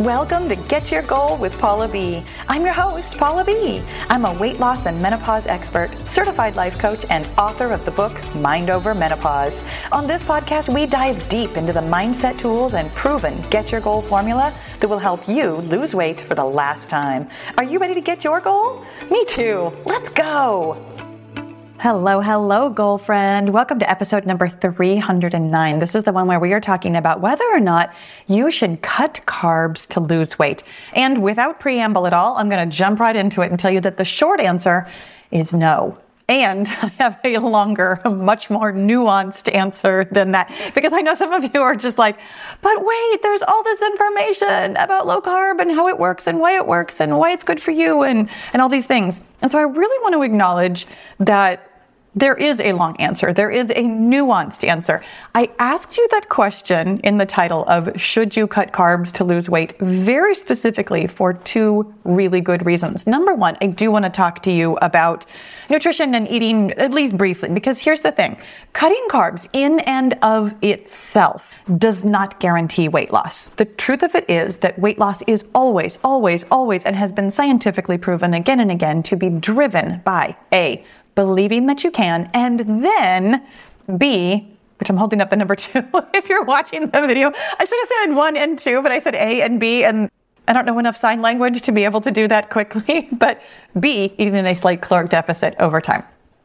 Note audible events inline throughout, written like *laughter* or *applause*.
Welcome to Get Your Goal with Paula B. I'm your host, Paula B. I'm a weight loss and menopause expert, certified life coach, and author of the book Mind Over Menopause. On this podcast, we dive deep into the mindset tools and proven Get Your Goal formula that will help you lose weight for the last time. Are you ready to get your goal? Me too. Let's go. Hello, hello, goal friend. Welcome to episode number 309. This is the one where we are talking about whether or not you should cut carbs to lose weight. And without preamble at all, I'm going to jump right into it and tell you that the short answer is no. And *laughs* I have a longer, much more nuanced answer than that because I know some of you are just like, but wait, there's all this information about low carb and how it works and why it works and why it's good for you and, and all these things. And so I really want to acknowledge that there is a long answer. There is a nuanced answer. I asked you that question in the title of Should You Cut Carbs to Lose Weight very specifically for two really good reasons. Number one, I do want to talk to you about nutrition and eating, at least briefly, because here's the thing cutting carbs in and of itself does not guarantee weight loss. The truth of it is that weight loss is always, always, always, and has been scientifically proven again and again to be driven by A, believing that you can, and then B, which I'm holding up the number *laughs* two. if you're watching the video, I should have said one and two, but I said A and B, and I don't know enough sign language to be able to do that quickly. *laughs* But B, eating in a slight caloric deficit over time.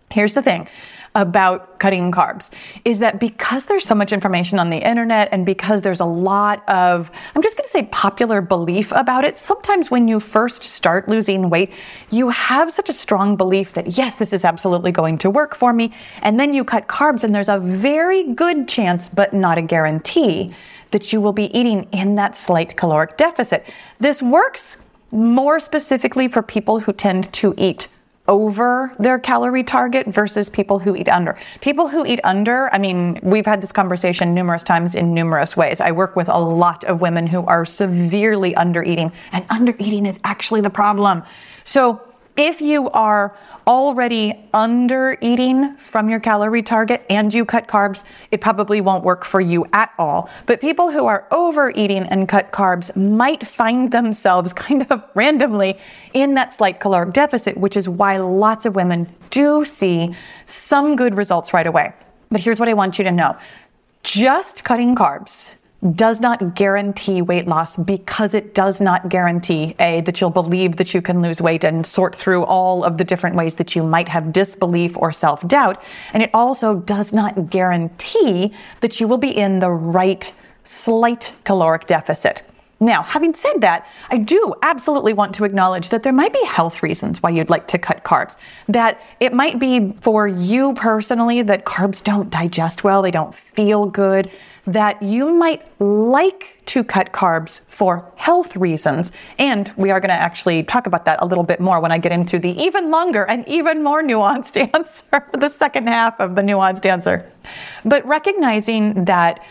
Here's the thing about cutting carbs is that because there's so much information on the internet and because there's a lot of, I'm just going to say popular belief about it, sometimes when you first start losing weight, you have such a strong belief that yes, this is absolutely going to work for me. And then you cut carbs and there's a very good chance, but not a guarantee that you will be eating in that slight caloric deficit. This works more specifically for people who tend to eat over their calorie target versus people who eat under. People who eat under, I mean, we've had this conversation numerous times in numerous ways. I work with a lot of women who are severely under eating, and under eating is actually the problem. So if you are already under eating from your calorie target and you cut carbs, it probably won't work for you at all. But people who are overeating and cut carbs might find themselves *laughs* kind of randomly in that slight caloric deficit, which is why lots of women do see some good results right away. But here's what I want you to know. Just cutting carbs does not guarantee weight loss because it does not guarantee a that you'll believe that you can lose weight and sort through all of the different ways that you might have disbelief or self-doubt and it also does not guarantee that you will be in the right slight caloric deficit now, having said that, I do absolutely want to acknowledge that there might be health reasons why you'd like to cut carbs. That it might be for you personally that carbs don't digest well, they don't feel good, that you might like to cut carbs for health reasons. And we are going to actually talk about that a little bit more when I get into the even longer and even more nuanced *laughs* answer, the second half of the nuanced answer. But recognizing that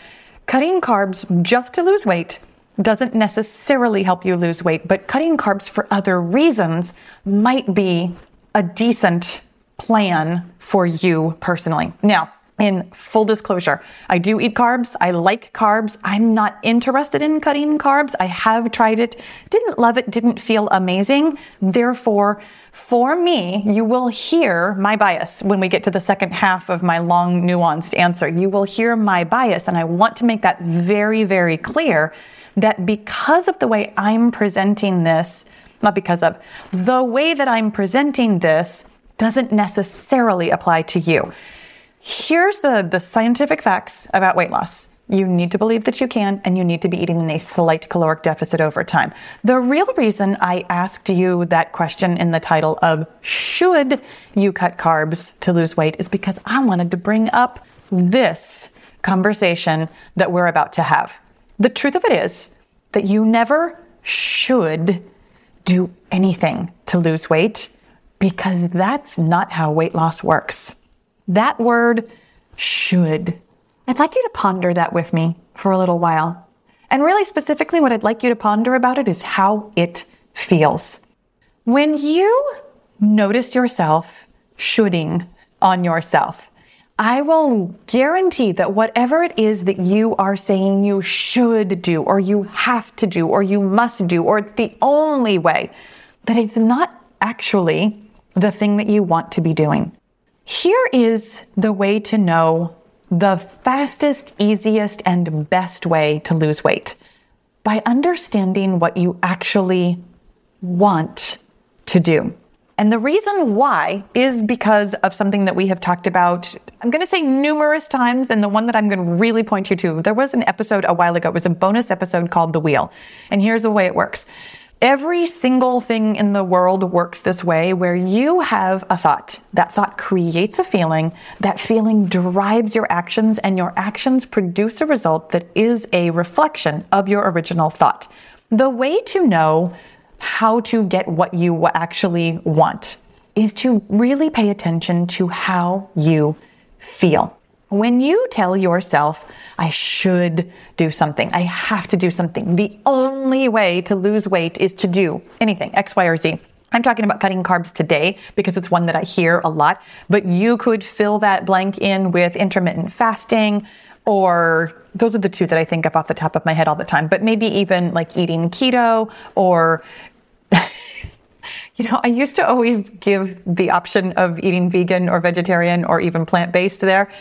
cutting carbs just to lose weight doesn't necessarily help you lose weight, but cutting carbs for other reasons might be a decent plan for you personally. Now, in full disclosure, I do eat carbs. I like carbs. I'm not interested in cutting carbs. I have tried it, didn't love it, didn't feel amazing. Therefore, for me, you will hear my bias when we get to the second half of my long, nuanced answer. You will hear my bias, and I want to make that very, very clear that because of the way I'm presenting this, not because of, the way that I'm presenting this doesn't necessarily apply to you. Here's the, the scientific facts about weight loss. You need to believe that you can, and you need to be eating in a slight caloric deficit over time. The real reason I asked you that question in the title of Should You Cut Carbs to Lose Weight is because I wanted to bring up this conversation that we're about to have. The truth of it is that you never should do anything to lose weight because that's not how weight loss works. That word should. I'd like you to ponder that with me for a little while. And really specifically, what I'd like you to ponder about it is how it feels. When you notice yourself shoulding on yourself, I will guarantee that whatever it is that you are saying you should do, or you have to do, or you must do, or it's the only way, that it's not actually the thing that you want to be doing. Here is the way to know the fastest, easiest, and best way to lose weight by understanding what you actually want to do. And the reason why is because of something that we have talked about, I'm going to say numerous times, and the one that I'm going to really point you to. There was an episode a while ago, it was a bonus episode called The Wheel. And here's the way it works. Every single thing in the world works this way where you have a thought. That thought creates a feeling. That feeling drives your actions and your actions produce a result that is a reflection of your original thought. The way to know how to get what you actually want is to really pay attention to how you feel. When you tell yourself, I should do something, I have to do something, the only way to lose weight is to do anything, X, Y, or Z. I'm talking about cutting carbs today because it's one that I hear a lot, but you could fill that blank in with intermittent fasting, or those are the two that I think of off the top of my head all the time, but maybe even like eating keto or *laughs* you know, I used to always give the option of eating vegan or vegetarian or even plant based there.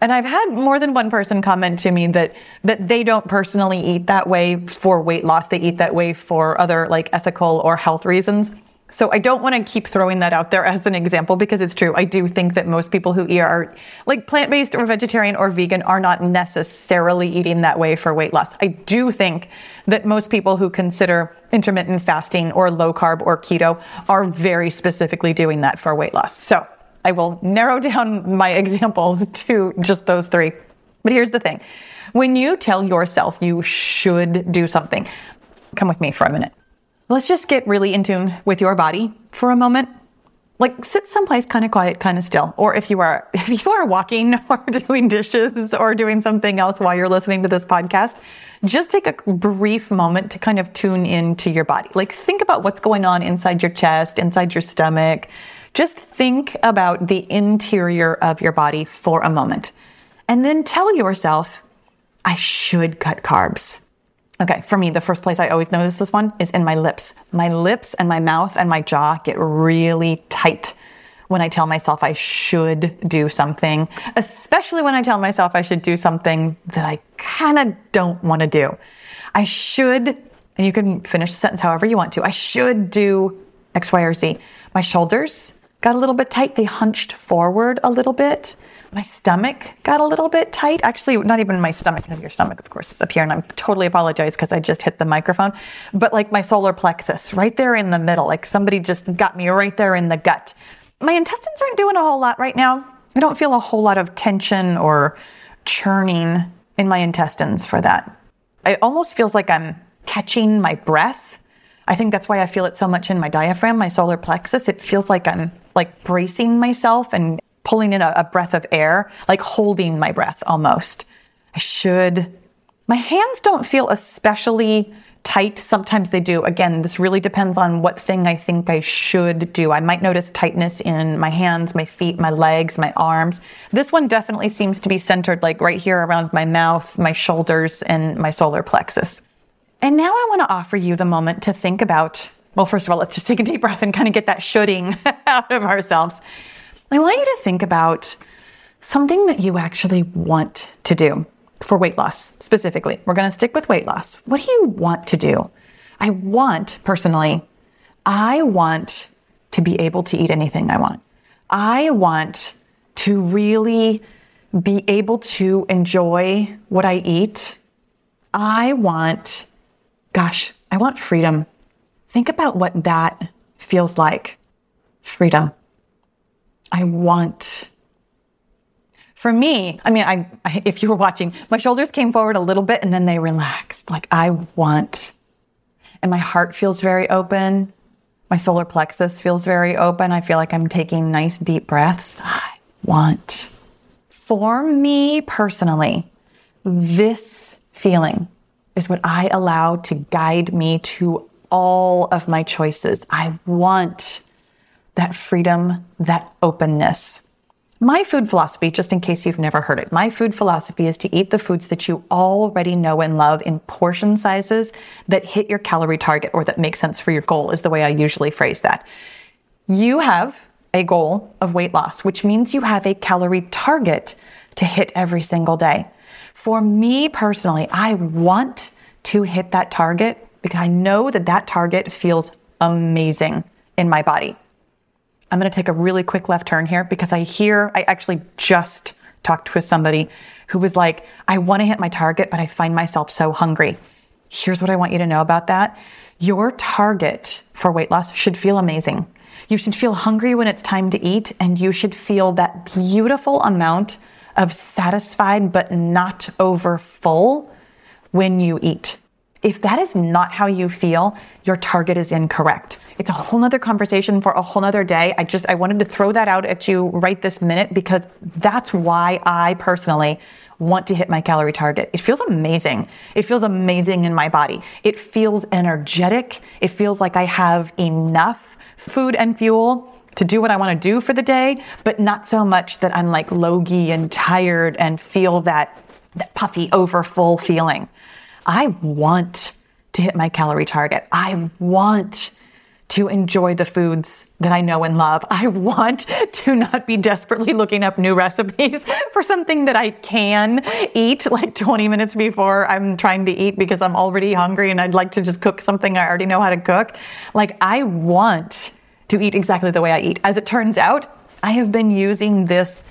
And I've had more than one person comment to me that that they don't personally eat that way for weight loss. They eat that way for other like ethical or health reasons. So I don't want to keep throwing that out there as an example because it's true. I do think that most people who eat are like plant-based or vegetarian or vegan are not necessarily eating that way for weight loss. I do think that most people who consider intermittent fasting or low carb or keto are very specifically doing that for weight loss. So I will narrow *laughs* down my examples to just those three. But here's the thing. When you tell yourself you should do something, come with me for a minute. Let's just get really in tune with your body for a moment. Like sit someplace kind of quiet, kind of still. Or if you are *laughs* if you are walking *laughs* or doing dishes or doing something else while you're listening to this podcast, just take a brief moment to kind of tune into your body. Like think about what's going on inside your chest, inside your stomach. Just think about the interior of your body for a moment. And then tell yourself, I should cut carbs. Okay, for me, the first place I always notice this one is in my lips. My lips and my mouth and my jaw get really tight when I tell myself I should do something, especially when I tell myself I should do something that I kind of don't want to do. I should, and you can finish the sentence however you want to, I should do X, Y, or Z. My shoulders got a little bit tight. They hunched forward a little bit my stomach got a little bit tight. Actually, not even my stomach. Your stomach, of course, is up here, and I'm totally apologize because I just hit the microphone. But like my solar plexus, right there in the middle, like somebody just got me right there in the gut. My intestines aren't doing a whole lot right now. I don't feel a whole lot of tension or churning in my intestines for that. It almost feels like I'm catching my breath. I think that's why I feel it so much in my diaphragm, my solar plexus. It feels like I'm like bracing myself and pulling in a, a breath of air, like holding my breath almost. I should. My hands don't feel especially tight. Sometimes they do. Again, this really depends on what thing I think I should do. I might notice tightness in my hands, my feet, my legs, my arms. This one definitely seems to be centered like right here around my mouth, my shoulders, and my solar plexus. And now I want to offer you the moment to think about well, first of all, let's just take a deep breath and kind of get that shoulding *laughs* out of ourselves. I want you to think about something that you actually want to do for weight loss specifically. We're going to stick with weight loss. What do you want to do? I want, personally, I want to be able to eat anything I want. I want to really be able to enjoy what I eat. I want, gosh, I want freedom. Think about what that feels like freedom. I want. For me, I mean, I, I, if you were watching, my shoulders came forward a little bit and then they relaxed. Like I want. And my heart feels very open. My solar plexus feels very open. I feel like I'm taking nice deep breaths. I want. For me personally, this feeling is what I allow to guide me to all of my choices. I want that freedom, that openness. My food philosophy, just in case you've never heard it, my food philosophy is to eat the foods that you already know and love in portion sizes that hit your calorie target or that make sense for your goal, is the way I usually phrase that. You have a goal of weight loss, which means you have a calorie target to hit every single day. For me personally, I want to hit that target because I know that that target feels amazing in my body. I'm going to take a really quick left turn here because I hear, I actually just talked with somebody who was like, I want to hit my target, but I find myself so hungry. Here's what I want you to know about that. Your target for weight loss should feel amazing. You should feel hungry when it's time to eat, and you should feel that beautiful amount of satisfied but not over full when you eat. If that is not how you feel, your target is incorrect. It's a whole nother conversation for a whole nother day. I just, I wanted to throw that out at you right this minute because that's why I personally want to hit my calorie target. It feels amazing. It feels amazing in my body. It feels energetic. It feels like I have enough food and fuel to do what I want to do for the day, but not so much that I'm like logy and tired and feel that, that puffy overfull feeling. I want to hit my calorie target. I want to enjoy the foods that I know and love. I want to not be desperately looking up new recipes *laughs* for something that I can eat like 20 minutes before I'm trying to eat because I'm already hungry and I'd like to just cook something I already know how to cook. Like I want to eat exactly the way I eat. As it turns out, I have been using this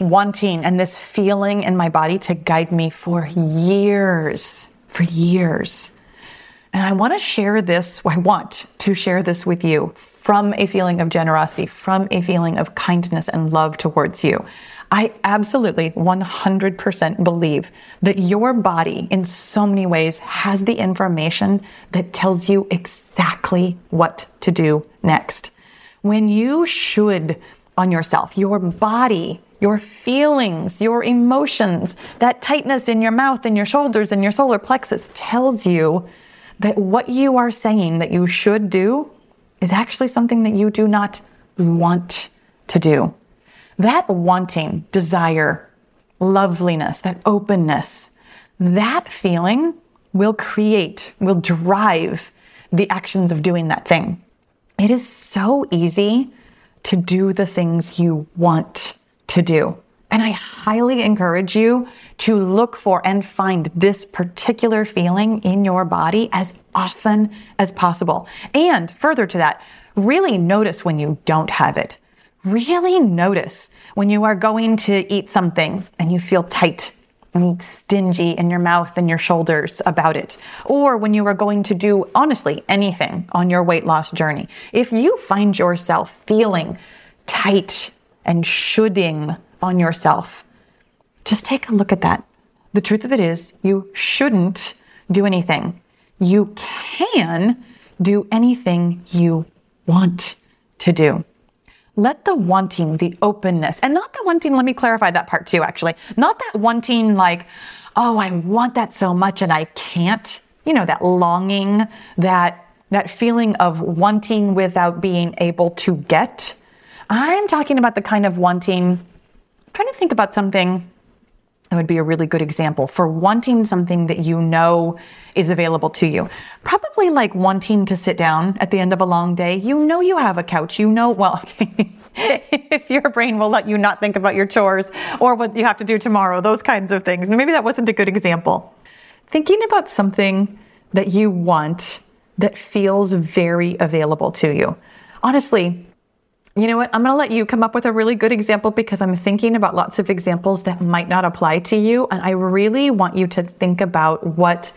wanting and this feeling in my body to guide me for years for years. And I want to share this, I want to share this with you from a feeling of generosity, from a feeling of kindness and love towards you. I absolutely 100% believe that your body, in so many ways, has the information that tells you exactly what to do next. When you should on yourself, your body your feelings, your emotions, that tightness in your mouth and your shoulders and your solar plexus tells you that what you are saying that you should do is actually something that you do not want to do. That wanting, desire, loveliness, that openness, that feeling will create, will drive the actions of doing that thing. It is so easy to do the things you want to do. And I highly encourage you to look for and find this particular feeling in your body as often as possible. And further to that, really notice when you don't have it. Really notice when you are going to eat something and you feel tight and stingy in your mouth and your shoulders about it. Or when you are going to do, honestly, anything on your weight loss journey. If you find yourself feeling tight and shoulding on yourself. Just take a look at that. The truth of it is, you shouldn't do anything. You can do anything you want to do. Let the wanting, the openness, and not the wanting, let me clarify that part too, actually. Not that wanting like, oh, I want that so much and I can't. You know, that longing, that, that feeling of wanting without being able to get. I'm talking about the kind of wanting, I'm trying to think about something that would be a really good example for wanting something that you know is available to you. Probably like wanting to sit down at the end of a long day. You know you have a couch. You know, well, *laughs* if your brain will let you not think about your chores or what you have to do tomorrow, those kinds of things. Maybe that wasn't a good example. Thinking about something that you want that feels very available to you. Honestly, you know what? I'm going to let you come up with a really good example because I'm thinking about lots of examples that might not apply to you. And I really want you to think about what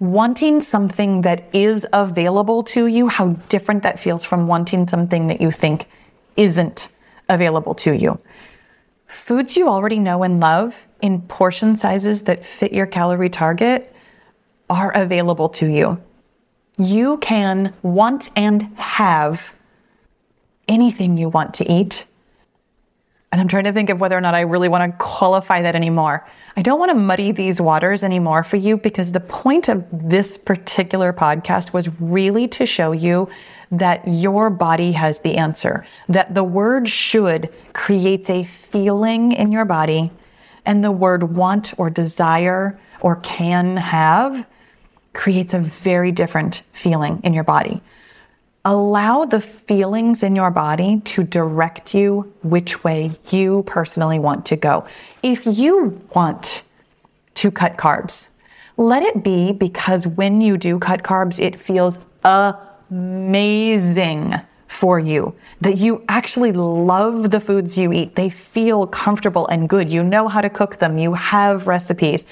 wanting something that is available to you, how different that feels from wanting something that you think isn't available to you. Foods you already know and love in portion sizes that fit your calorie target are available to you. You can want and have anything you want to eat And I'm trying to think of whether or not I really want to qualify that anymore. I don't want to muddy these waters anymore for you because the point of this particular podcast was really to show you that your body has the answer, that the word should creates a feeling in your body, and the word want or desire or can have creates a very different feeling in your body. Allow the feelings in your body to direct you which way you personally want to go. If you want to cut carbs, let it be because when you do cut carbs, it feels amazing for you, that you actually love the foods you eat. They feel comfortable and good. You know how to cook them. You have recipes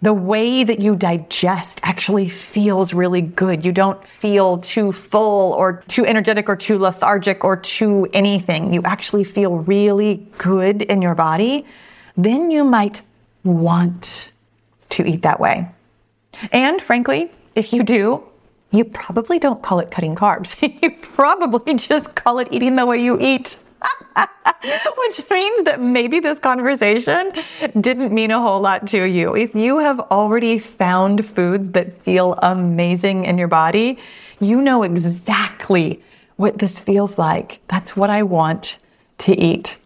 the way that you digest actually feels really good. You don't feel too full or too energetic or too lethargic or too anything. You actually feel really good in your body. Then you might want to eat that way. And frankly, if you do, you probably don't call it cutting carbs. *laughs* you probably just call it eating the way you eat. *laughs* Which means that maybe this conversation didn't mean a whole lot to you. If you have already found foods that feel amazing in your body, you know exactly what this feels like. That's what I want to eat.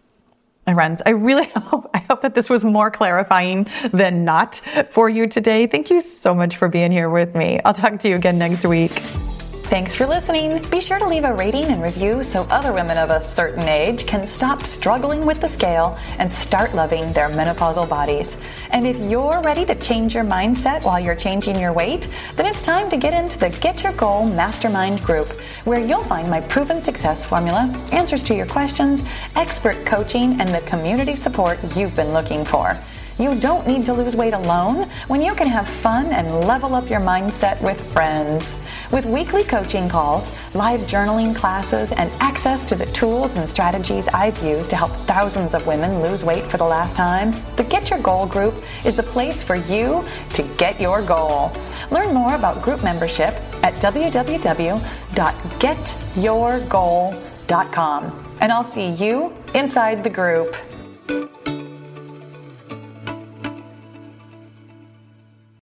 My friends, I really *laughs* hope, I hope that this was more clarifying than not for you today. Thank you so much for being here with me. I'll talk to you again next week. Thanks for listening. Be sure to leave a rating and review so other women of a certain age can stop struggling with the scale and start loving their menopausal bodies. And if you're ready to change your mindset while you're changing your weight, then it's time to get into the Get Your Goal Mastermind group, where you'll find my proven success formula, answers to your questions, expert coaching, and the community support you've been looking for. You don't need to lose weight alone when you can have fun and level up your mindset with friends. With weekly coaching calls, live journaling classes, and access to the tools and strategies I've used to help thousands of women lose weight for the last time, the Get Your Goal group is the place for you to get your goal. Learn more about group membership at www.getyourgoal.com. And I'll see you inside the group.